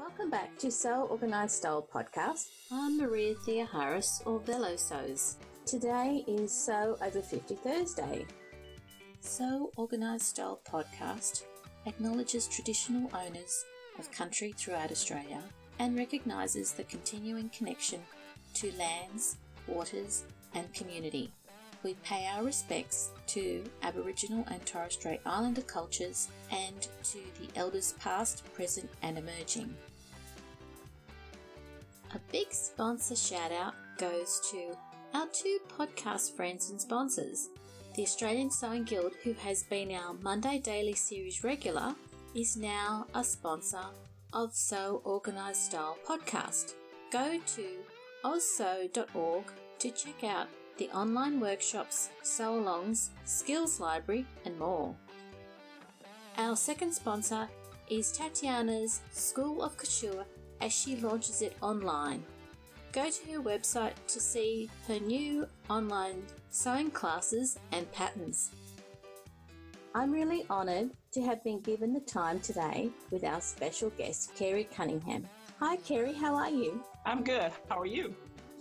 Welcome back to Sew Organised Style podcast. I'm Maria Thea Harris, or Velo Sews. Today is Sew Over 50 Thursday. Sew Organised Style podcast acknowledges traditional owners of country throughout Australia and recognises the continuing connection to lands, waters, and community. We pay our respects to Aboriginal and Torres Strait Islander cultures and to the elders past, present, and emerging. A big sponsor shout out goes to our two podcast friends and sponsors. The Australian Sewing Guild, who has been our Monday Daily Series regular, is now a sponsor of Sew Organised Style podcast. Go to ozsew.org to check out the online workshops, sew alongs, skills library, and more. Our second sponsor is Tatiana's School of Couture as she launches it online. Go to her website to see her new online sewing classes and patterns. I'm really honoured to have been given the time today with our special guest, Kerry Cunningham. Hi, Kerry, how are you? I'm good. How are you?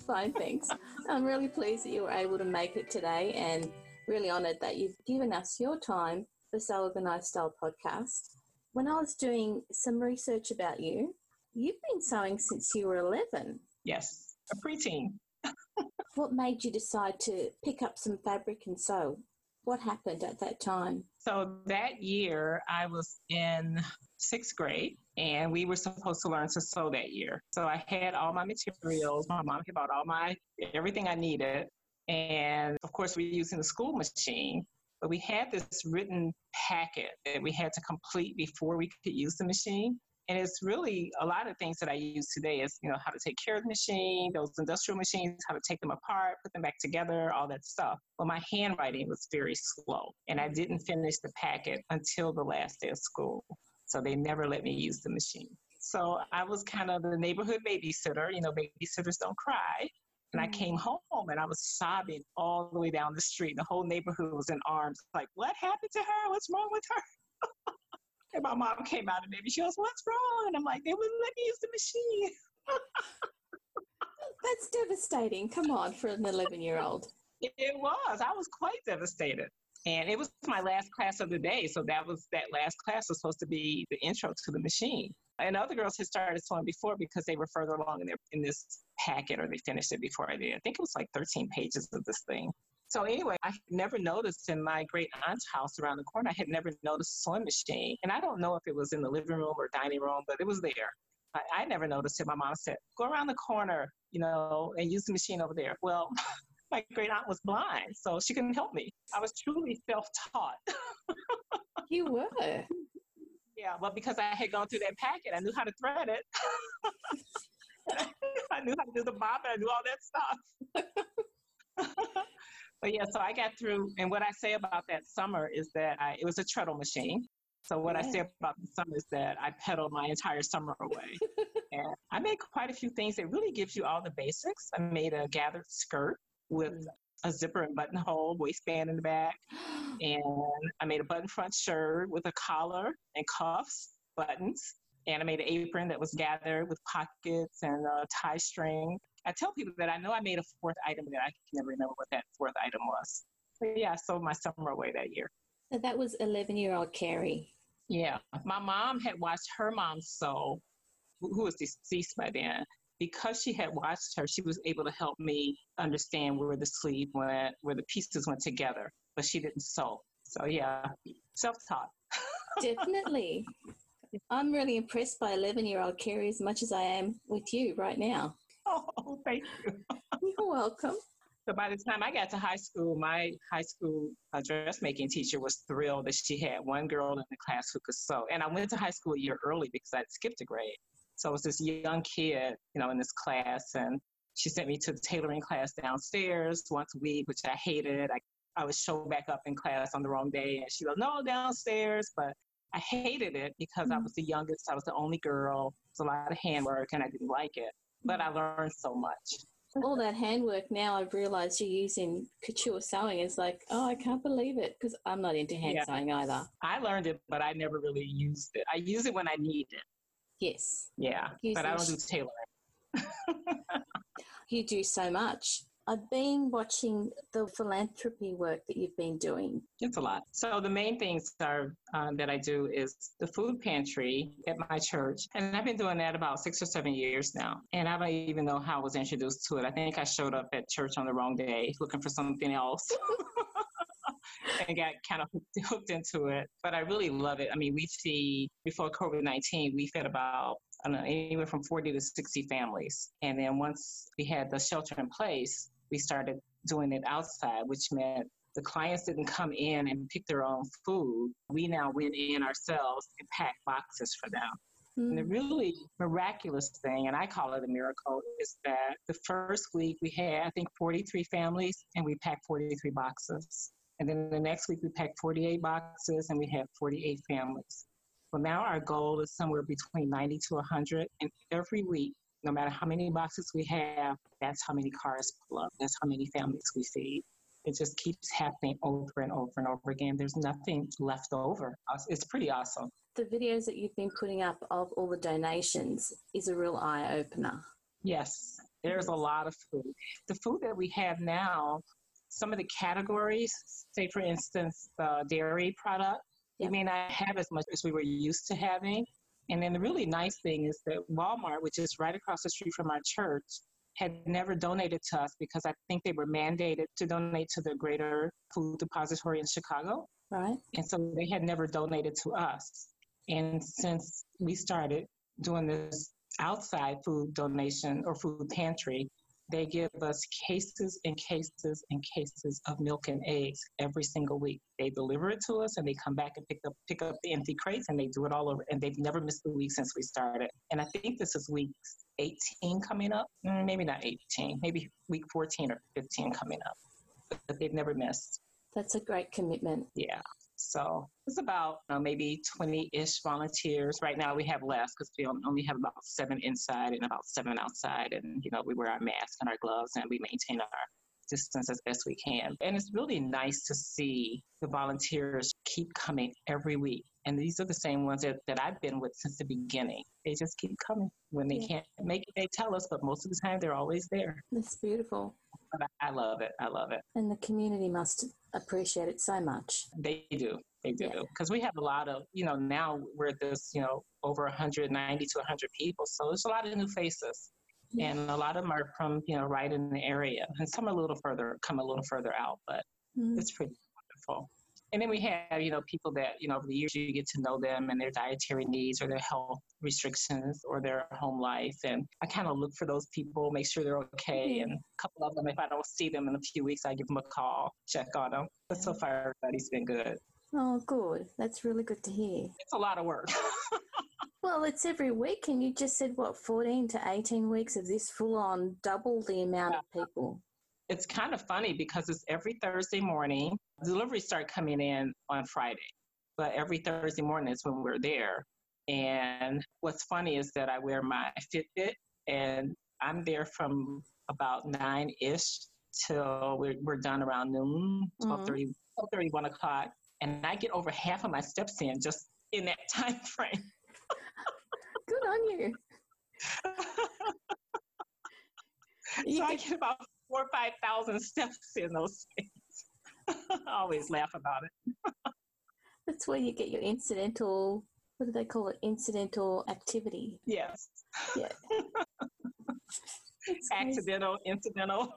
Fine, thanks. I'm really pleased that you were able to make it today and really honoured that you've given us your time for Sew Organised Style podcast. When I was doing some research about you, You've been sewing since you were 11. Yes, a preteen. what made you decide to pick up some fabric and sew? What happened at that time? So that year, I was in sixth grade, and we were supposed to learn to sew that year. So I had all my materials. My mom had bought all my everything I needed, and of course, we were using the school machine. But we had this written packet that we had to complete before we could use the machine. And it's really a lot of things that I use today is, you know, how to take care of the machine, those industrial machines, how to take them apart, put them back together, all that stuff. But my handwriting was very slow. And I didn't finish the packet until the last day of school. So they never let me use the machine. So I was kind of the neighborhood babysitter. You know, babysitters don't cry. And I mm. came home and I was sobbing all the way down the street. The whole neighborhood was in arms, like, what happened to her? What's wrong with her? And my mom came out and maybe she goes, What's wrong? And I'm like, They wouldn't let me use the machine. That's devastating. Come on, for an 11 year old. It was. I was quite devastated. And it was my last class of the day. So that was that last class was supposed to be the intro to the machine. And other girls had started sewing before because they were further along in their in this packet or they finished it before I did. I think it was like 13 pages of this thing. So anyway, I had never noticed in my great aunt's house around the corner, I had never noticed a sewing machine. And I don't know if it was in the living room or dining room, but it was there. I, I never noticed it. My mom said, go around the corner, you know, and use the machine over there. Well, my great aunt was blind, so she couldn't help me. I was truly self-taught. you were. Yeah, but because I had gone through that packet, I knew how to thread it. I knew how to do the bobbin. I knew all that stuff. But yeah, so I got through, and what I say about that summer is that I, it was a treadle machine. So what yeah. I say about the summer is that I pedaled my entire summer away. and I made quite a few things that really gives you all the basics. I made a gathered skirt with mm. a zipper and buttonhole, waistband in the back. And I made a button front shirt with a collar and cuffs, buttons. And I made an apron that was gathered with pockets and a tie string. I tell people that I know I made a fourth item that I can never remember what that fourth item was. But yeah, I sold my summer away that year. So that was 11 year old Carrie. Yeah. My mom had watched her mom sew, who was deceased by then. Because she had watched her, she was able to help me understand where the sleeve went, where the pieces went together, but she didn't sew. So yeah, self taught. Definitely. I'm really impressed by 11 year old Carrie as much as I am with you right now. Thank you. You're welcome. So by the time I got to high school, my high school uh, dressmaking teacher was thrilled that she had one girl in the class who could sew. And I went to high school a year early because I skipped a grade. So it was this young kid, you know, in this class, and she sent me to the tailoring class downstairs once a week, which I hated. I, I would show back up in class on the wrong day, and she goes, "No, downstairs." But I hated it because I mm-hmm. was the youngest. I was the only girl. It was a lot of handwork, and I didn't like it but I learned so much. All that handwork now I've realized you're using couture sewing is like, oh, I can't believe it because I'm not into hand yeah. sewing either. I learned it, but I never really used it. I use it when I need it. Yes. Yeah, Using but I don't do tailoring. You do so much. I've been watching the philanthropy work that you've been doing. It's a lot. So the main things are um, that I do is the food pantry at my church, and I've been doing that about six or seven years now. And I don't even know how I was introduced to it. I think I showed up at church on the wrong day, looking for something else. and got kind of hooked, into it. But I really love it. I mean, we feed, before COVID 19, we fed about I don't know, anywhere from 40 to 60 families. And then once we had the shelter in place, we started doing it outside, which meant the clients didn't come in and pick their own food. We now went in ourselves and packed boxes for them. And the Mm. really miraculous thing, and I call it a miracle, is that the first week we had, I think, 43 families and we packed 43 boxes. And then the next week we packed 48 boxes and we had 48 families. Well, now our goal is somewhere between 90 to 100. And every week, no matter how many boxes we have, that's how many cars pull up. That's how many families we feed. It just keeps happening over and over and over again. There's nothing left over. It's pretty awesome. The videos that you've been putting up of all the donations is a real eye opener. Yes, there's a lot of food. The food that we have now, some of the categories, say for instance, the dairy product, Yep. we may not have as much as we were used to having. And then the really nice thing is that Walmart, which is right across the street from our church, had never donated to us because I think they were mandated to donate to the Greater Food Depository in Chicago. Right? And so they had never donated to us. And since we started doing this outside food donation or food pantry, they give us cases and cases and cases of milk and eggs every single week. They deliver it to us and they come back and pick up pick up the empty crates and they do it all over. And they've never missed a week since we started. And I think this is week 18 coming up. Mm, Maybe not 18, maybe week 14 or 15 coming up. But they've never missed. That's a great commitment. Yeah. So it's about you know, maybe 20 ish volunteers. Right now we have less because we only have about seven inside and about seven outside. And, you know, we wear our masks and our gloves and we maintain our distance as best we can. And it's really nice to see the volunteers keep coming every week. And these are the same ones that, that I've been with since the beginning. They just keep coming. When they can't make it, they tell us, but most of the time they're always there. That's beautiful. But I, I love it. I love it. And the community must appreciate it so much. They do. They do. Yeah. Because we have a lot of, you know, now we're this, you know, over 190 to 100 people. So there's a lot of new faces. Yeah. And a lot of them are from, you know, right in the area. And some are a little further, come a little further out, but Mm. it's pretty wonderful. And then we have, you know, people that, you know, over the years you get to know them and their dietary needs or their health restrictions or their home life. And I kind of look for those people, make sure they're okay. Mm-hmm. And a couple of them, if I don't see them in a few weeks, I give them a call, check on them. But so far, everybody's been good. Oh, good. That's really good to hear. It's a lot of work. Well, it's every week, and you just said, what, 14 to 18 weeks of this full on double the amount of people. It's kind of funny because it's every Thursday morning. Deliveries start coming in on Friday, but every Thursday morning is when we're there. And what's funny is that I wear my Fitbit, and I'm there from about nine ish till we're, we're done around noon, Mhm. 12:30, 12:30, 1 o'clock. And I get over half of my steps in just in that time frame. Good on you. You so I get about four or 5,000 steps in those days. I always laugh about it. That's where you get your incidental, what do they call it? Incidental activity. Yes. Yeah. Accidental, incidental.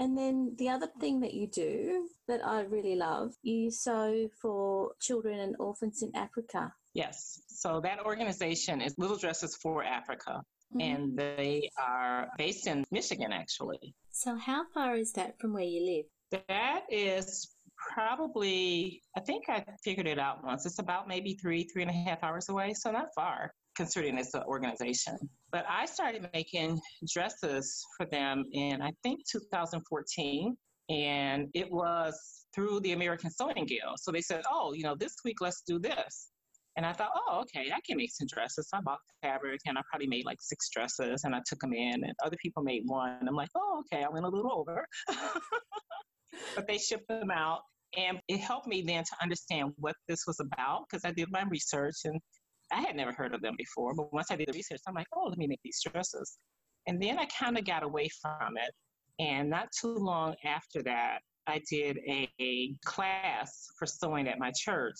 And then the other thing that you do that I really love, you sew for children and orphans in Africa. Yes. So that organization is Little Dresses for Africa, Mhm. and they are based in Michigan, actually. So, how far is that from where you live? That is probably, I think I figured it out once. It's about maybe three, three and a half hours away, so not far, considering it's an organization. But I started making dresses for them in, I think, 2014. And it was through the American Sewing Guild. So they said, oh, you know, this week let's do this. And I thought, oh, okay, I can make some dresses. So I bought fabric and I probably made like six dresses and I took them in, and other people made one. I'm like, oh, okay, I went a little over. but they shipped them out. And it helped me then to understand what this was about because I did my research and I had never heard of them before, but once I did the research, I'm like, oh, let me make these dresses. And then I kind of got away from it. And not too long after that, I did a, a class for sewing at my church.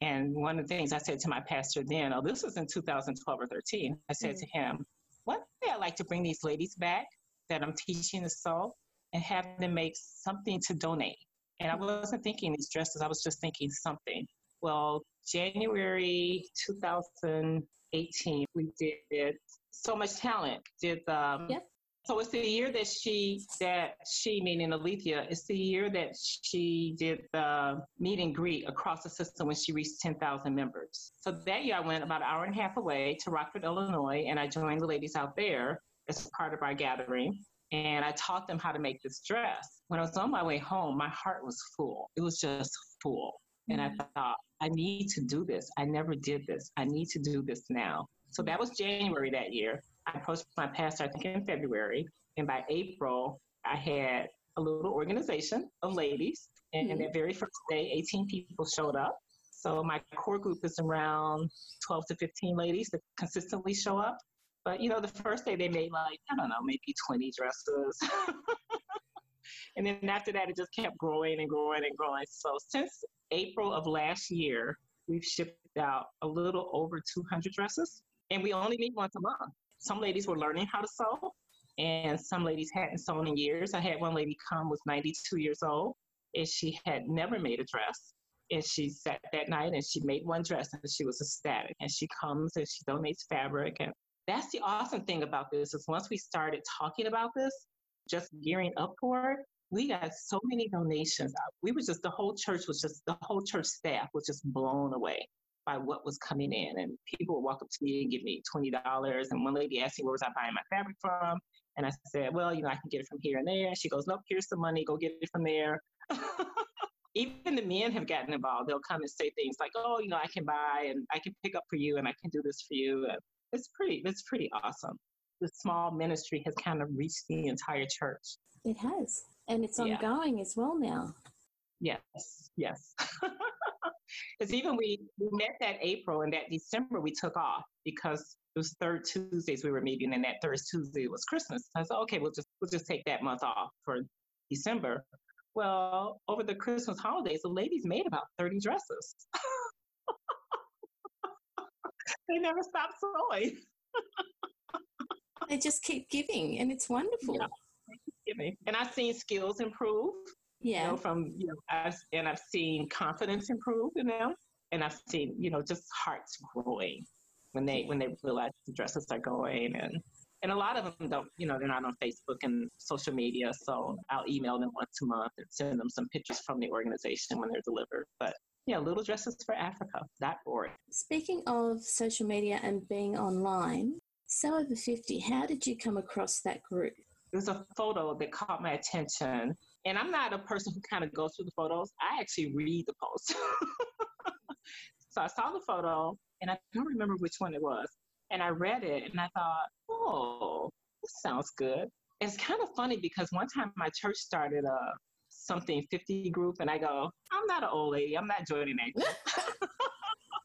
And one of the things I said to my pastor then, oh, this was in 2012 or 13, I said mm-hmm. to him, one day I'd like to bring these ladies back that I'm teaching to sew and have them make something to donate. And I wasn't thinking these dresses, I was just thinking something. Well, January 2018, we did Sew Much Talent, did the um, yep. So it's the year that she, that she, meaning Alethea, it's the year that she did the meet and greet across the system when she reached 10,000 members. So that year I went about an hour and a half away to Rockford, Illinois, and I joined the ladies out there as part of our gathering. And I taught them how to make this dress. When I was on my way home, my heart was full. It was just full. And I mm. thought, I need to do this. I never did this. I need to do this now. So that was January that year. I approached my pastor, I think in February. And by April, I had a little organization of ladies. And, mm-hmm. that very first day, 18 people showed up. So my core group is around 12 to 15 ladies that consistently show up. But you know, the first day they made like, I don't know, maybe 20 dresses. and then after that, it just kept growing and growing and growing. So since April of last year, we've shipped out a little over 200 dresses. And we only meet once a month. Some ladies were learning how to sew, and some ladies hadn't sewn in years. I had one lady come was 92 years old, and she had never made a dress. And she sat that night and she made one dress and she was ecstatic. And she comes and she donates fabric. And that's the awesome thing about this is once we started talking about this, just gearing up for it, we got so many donations. We were just, the whole church was just, the whole church staff was just blown away by what was coming in. And people would walk up to me and give me $20. And one lady asked me, where was I buying my fabric from? And I said, well, you know, I can get it from here and there. And she goes, nope, here's the money. Go get it from there. Even the men have gotten involved. They'll come and say things like, oh, you know, I can buy and I can pick up for you and I can do this for you. And it's pretty, it's pretty awesome. The small ministry has kind of reached the entire church. It has. And it's ongoing yeah. as well now. Yes, yes. Because even we, we met that April and that December we took off because it was third Tuesdays we were meeting and that third Tuesday was Christmas. I said, okay, we'll just we'll just take that month off for December. Well, over the Christmas holidays, the ladies made about 30 dresses. they never stopped sewing. they just keep giving and it's wonderful. Yeah giving. And I've seen skills improve. Yeah. You know, from you know, I've, and I've seen confidence improve in them, and I've seen you know just hearts growing when they when they realize the dresses are going and and a lot of them don't you know they're not on facebook and social media so i'll email them once a month and send them some pictures from the organization when they're delivered but yeah little dresses for africa.org speaking of social media and being online Sew Over 50 how did you come across that group there's a photo that caught my attention. And I'm not a person who kind of goes through the photos. I actually read the post. so I saw the photo and I don't remember which one it was. And I read it and I thought, oh, this sounds good. It's kind of funny because one time my church started a something 50 group and I go, I'm not an old lady. I'm not joining that.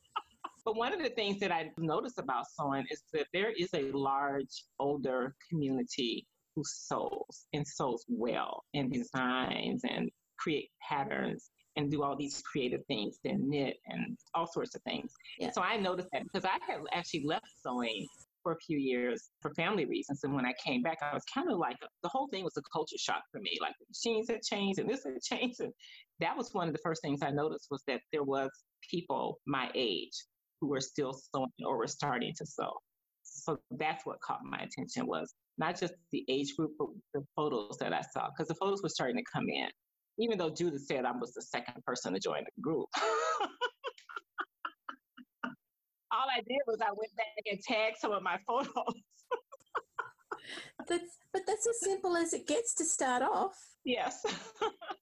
but one of the things that I noticed about sewing is that there is a large older community who sews and sews well and designs and create patterns and do all these creative things and knit and all sorts of things. Yeah. So I noticed that because I had actually left sewing for a few years for family reasons. And when I came back, I was kind of like, the whole thing was a culture shock for me. Like the machines had changed and this had changed. And that was one of the first things I noticed was that there was people my age who were still sewing or were starting to sew. So that's what caught my attention was not just the age group, but the photos that I saw, because the photos were starting to come in. Even though Judith said I was the second person to join the group. All I did was I went back and tagged some of my photos. that's, but that's as simple as it gets to start off. Yes.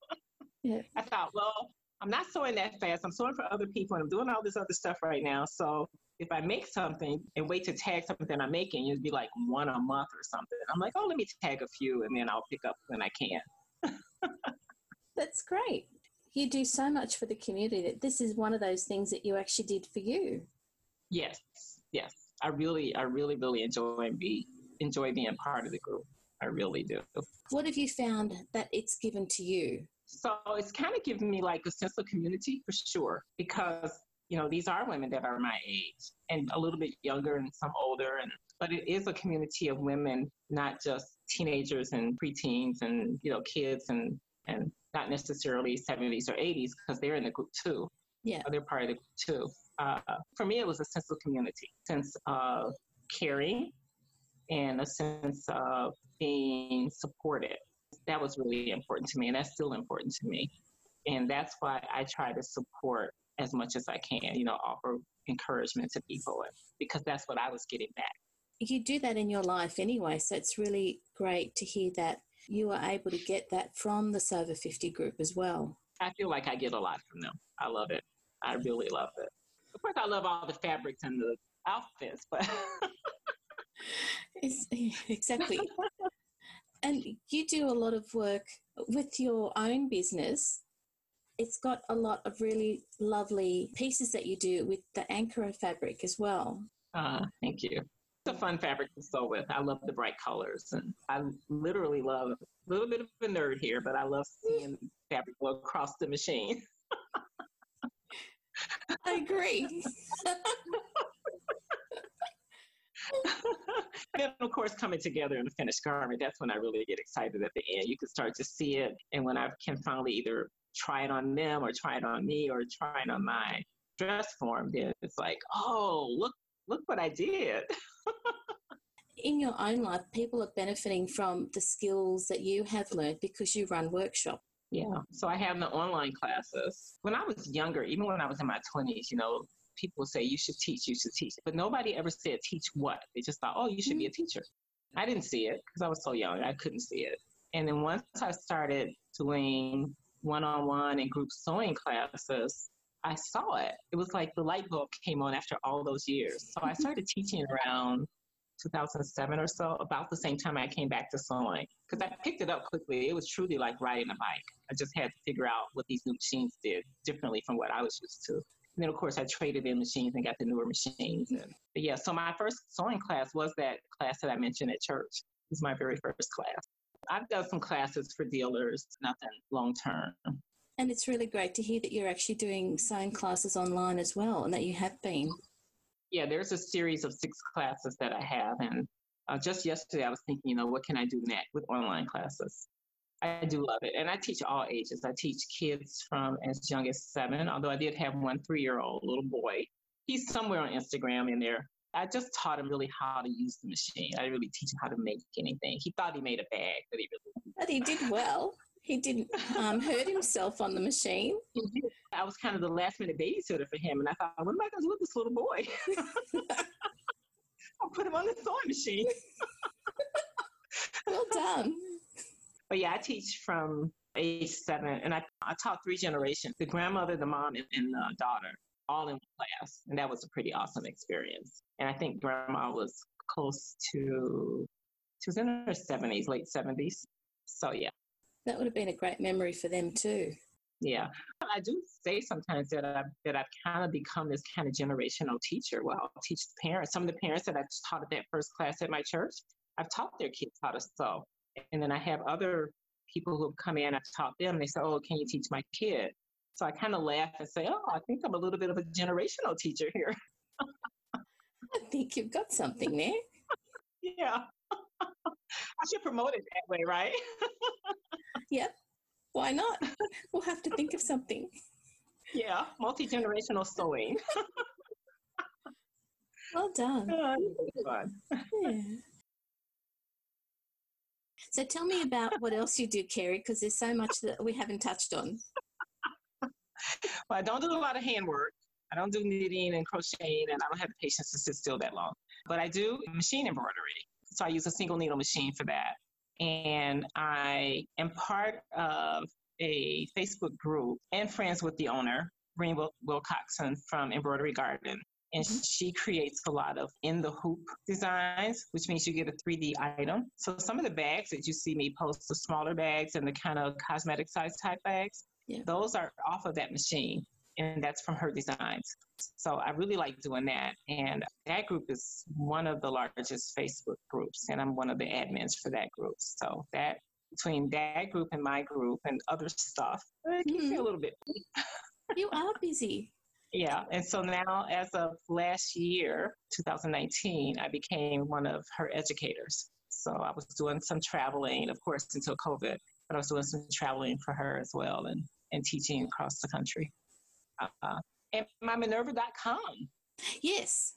yeah. I thought, well, I'm not sewing that fast. I'm sewing for other people and I'm doing all this other stuff right now. So if I make something and wait to tag something I'm making, it'd be like one a month or something. I'm like, oh, let me tag a few and then I'll pick up when I can. That's great. You do so much for the community that this is one of those things that you actually did for you. Yes, yes. I really, I really, really enjoy be enjoy being part of the group. I really do. What have you found that it's given to you? So it's kind of given me like a sense of community for sure, because you know these are women that are my age and a little bit younger and some older, and but it is a community of women, not just teenagers and preteens and you know kids and and not necessarily 70s or 80s because they're in the group too. Yeah, they're part of the group too. Uh, for me, it was a sense of community, sense of caring, and a sense of being supported. That was really important to me, and that's still important to me. And that's why I try to support as much as I can, you know, offer encouragement to people because that's what I was getting back. You do that in your life anyway, so it's really great to hear that you are able to get that from the Sew Over 50 group as well. I feel like I get a lot from them. I love it. I really love it. Of course, I love all the fabrics and the outfits, but exactly. and you do a lot of work with your own business. It's got a lot of really lovely pieces that you do with the Ankara fabric as well. Uh, thank you. It's a fun fabric to sew with. I love the bright colors, and I literally love a little bit of a nerd here, but I love seeing fabric go across the machine. I agree. then of course coming together in a finished garment that's when i really get excited at the end you can start to see it and when i can finally either try it on them or try it on me or try it on my dress form then it's like oh look look what i did in your own life people are benefiting from the skills that you have learned because you run workshops yeah so i have the online classes when i was younger even when i was in my 20s you know people say you should teach, you should teach. But nobody ever said teach what. They just thought, oh, you should be a mm-hmm. teacher. I didn't see it because I was so young. I couldn't see it. And then once I started doing one on one and group sewing classes, I saw it. It was like the light bulb came on after all those years. So I started teaching around 2007 or so, about the same time I came back to sewing. Because I picked it up quickly. It was truly like riding a bike. I just had to figure out what these new machines did differently from what I was used to. And then, of course, I traded in machines and got the newer machines. And, but yeah, so my first sewing class was that class that I mentioned at church. It was my very first class. I've done some classes for dealers, nothing long term. And it's really great to hear that you're actually doing sewing classes online as well and that you have been. Yeah, there's a series of six classes that I have. And uh, just yesterday, I was thinking, you know, what can I do next with online classes? I do love it. And I teach all ages. I teach kids from as young as seven, although I did have one three year old little boy. He's somewhere on Instagram in there. I just taught him really how to use the machine. I didn't really teach him how to make anything. He thought he made a bag, but he really But he did well. He didn't um, hurt himself on the machine. I was kind of the last minute babysitter for him, and I thought, what am I going to do with this little boy? I'll put him on the sewing machine. well done. But yeah, I teach from age seven, and I, I taught three generations the grandmother, the mom, and, and the daughter, all in class. And that was a pretty awesome experience. And I think grandma was close to, she was in her 70s, late 70s. So yeah. That would have been a great memory for them too. Yeah, I do say sometimes that I've, that I've kind of become this kind of generational teacher. Well, I'll teach the parents. Some of the parents that I taught at that first class at my church, I've taught their kids how to sew. And then I have other people who have come in, I've taught them, they say, Oh, can you teach my kid? So I kind of laugh and say, Oh, I think I'm a little bit of a generational teacher here. I think you've got something there. yeah. I should promote it that way, right? yep. Why not? We'll have to think of something. Yeah, multi generational sewing. well done. Uh, fun. Yeah. So tell me about what else you do, Kerry, because there's so much that we haven't touched on. Well, I don't do a lot of handwork. I don't do knitting and crocheting, and I don't have the patience to sit still that long. But I do machine embroidery. So I use a single needle machine for that. And I am part of a Facebook group and friends with the owner, Gwen Wilcoxon from Embroidery Garden and mm-hmm. she creates a lot of in the hoop designs, which means you get a 3D item. So some of the bags that you see me post, the smaller bags and the kind of cosmetic size type bags, yeah. those are off of that machine. and that's from her designs. So I really like doing that. And that group is one of the largest Facebook groups, and I'm one of the admins for that group. So that between that group and my group and other stuff, it keeps mm-hmm. me a little bit. you are busy. Yeah, and so now, as of last year, 2019, I became one of her educators. So I was doing some traveling, of course, until COVID, but I was doing some traveling for her as well and, and teaching across the country. Uh, and my Minerva.com. Yes.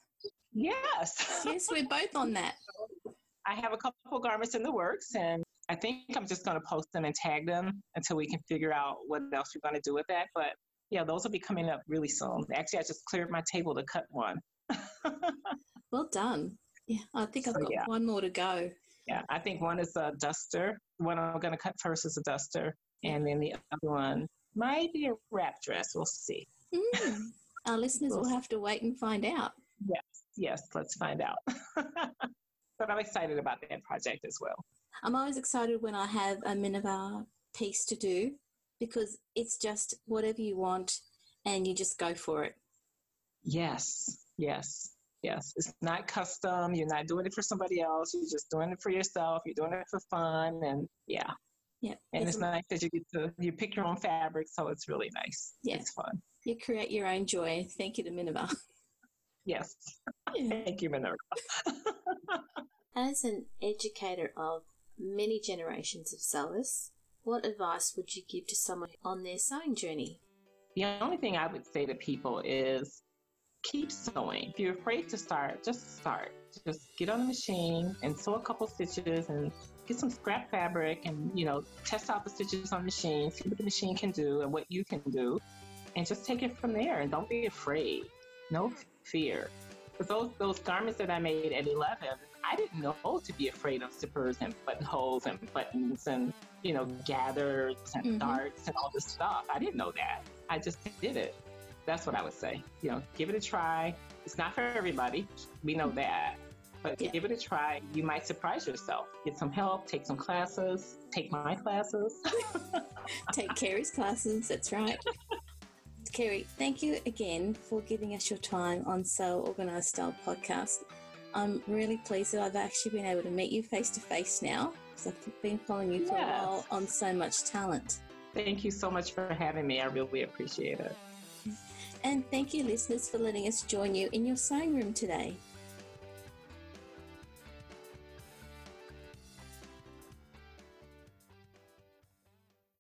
Yes. yes, we're both on that. I have a couple garments in the works, and I think I'm just going to post them and tag them until we can figure out what else we're going to do with that. But yeah, those will be coming up really soon. Actually, I just cleared my table to cut one. well done. Yeah, I think I've got yeah. one more to go. Yeah, I think one is a duster. One I'm going to cut first is a duster, and then the other one might be a wrap dress. We'll see. Mm. Our listeners we'll will have to wait and find out. Yes, yes, let's find out. but I'm excited about that project as well. I'm always excited when I have a Minerva piece to do because it's just whatever you want and you just go for it. Yes, yes, yes. It's not custom. You're not doing it for somebody else. You're just doing it for yourself. You're doing it for fun. And yeah. Yeah. And it's, it's nice that you get to, you pick your own fabric. So it's really nice. Yeah. It's fun. You create your own joy. Thank you to Minerva. Yes. Yeah. Thank you, Minerva. As an educator of many generations of sewers, what advice would you give to someone on their sewing journey? The only thing I would say to people is keep sewing. If you're afraid to start, just start. Just get on the machine and sew a couple stitches and get some scrap fabric and, you know, test out the stitches on the machine, see what the machine can do and what you can do. And just take it from there and don't be afraid. No fear. But those those garments that I made at 11, I didn't know to be afraid of zippers and buttonholes and buttons and, you know, gathers and mm-hmm. darts and all this stuff. I didn't know that. I just did it. That's what I would say. You know, give it a try. It's not for everybody. We know that. But yeah. give it a try. You might surprise yourself. Get some help, take some classes, take my classes. take Carrie's classes, that's right. Carrie, thank you again for giving us your time on Sew Organized Style podcast. I'm really pleased that I've actually been able to meet you face to face now because I've been following you for yes. a while on Sew Much Talent. Thank you so much for having me. I really appreciate it. And thank you, listeners, for letting us join you in your sewing room today.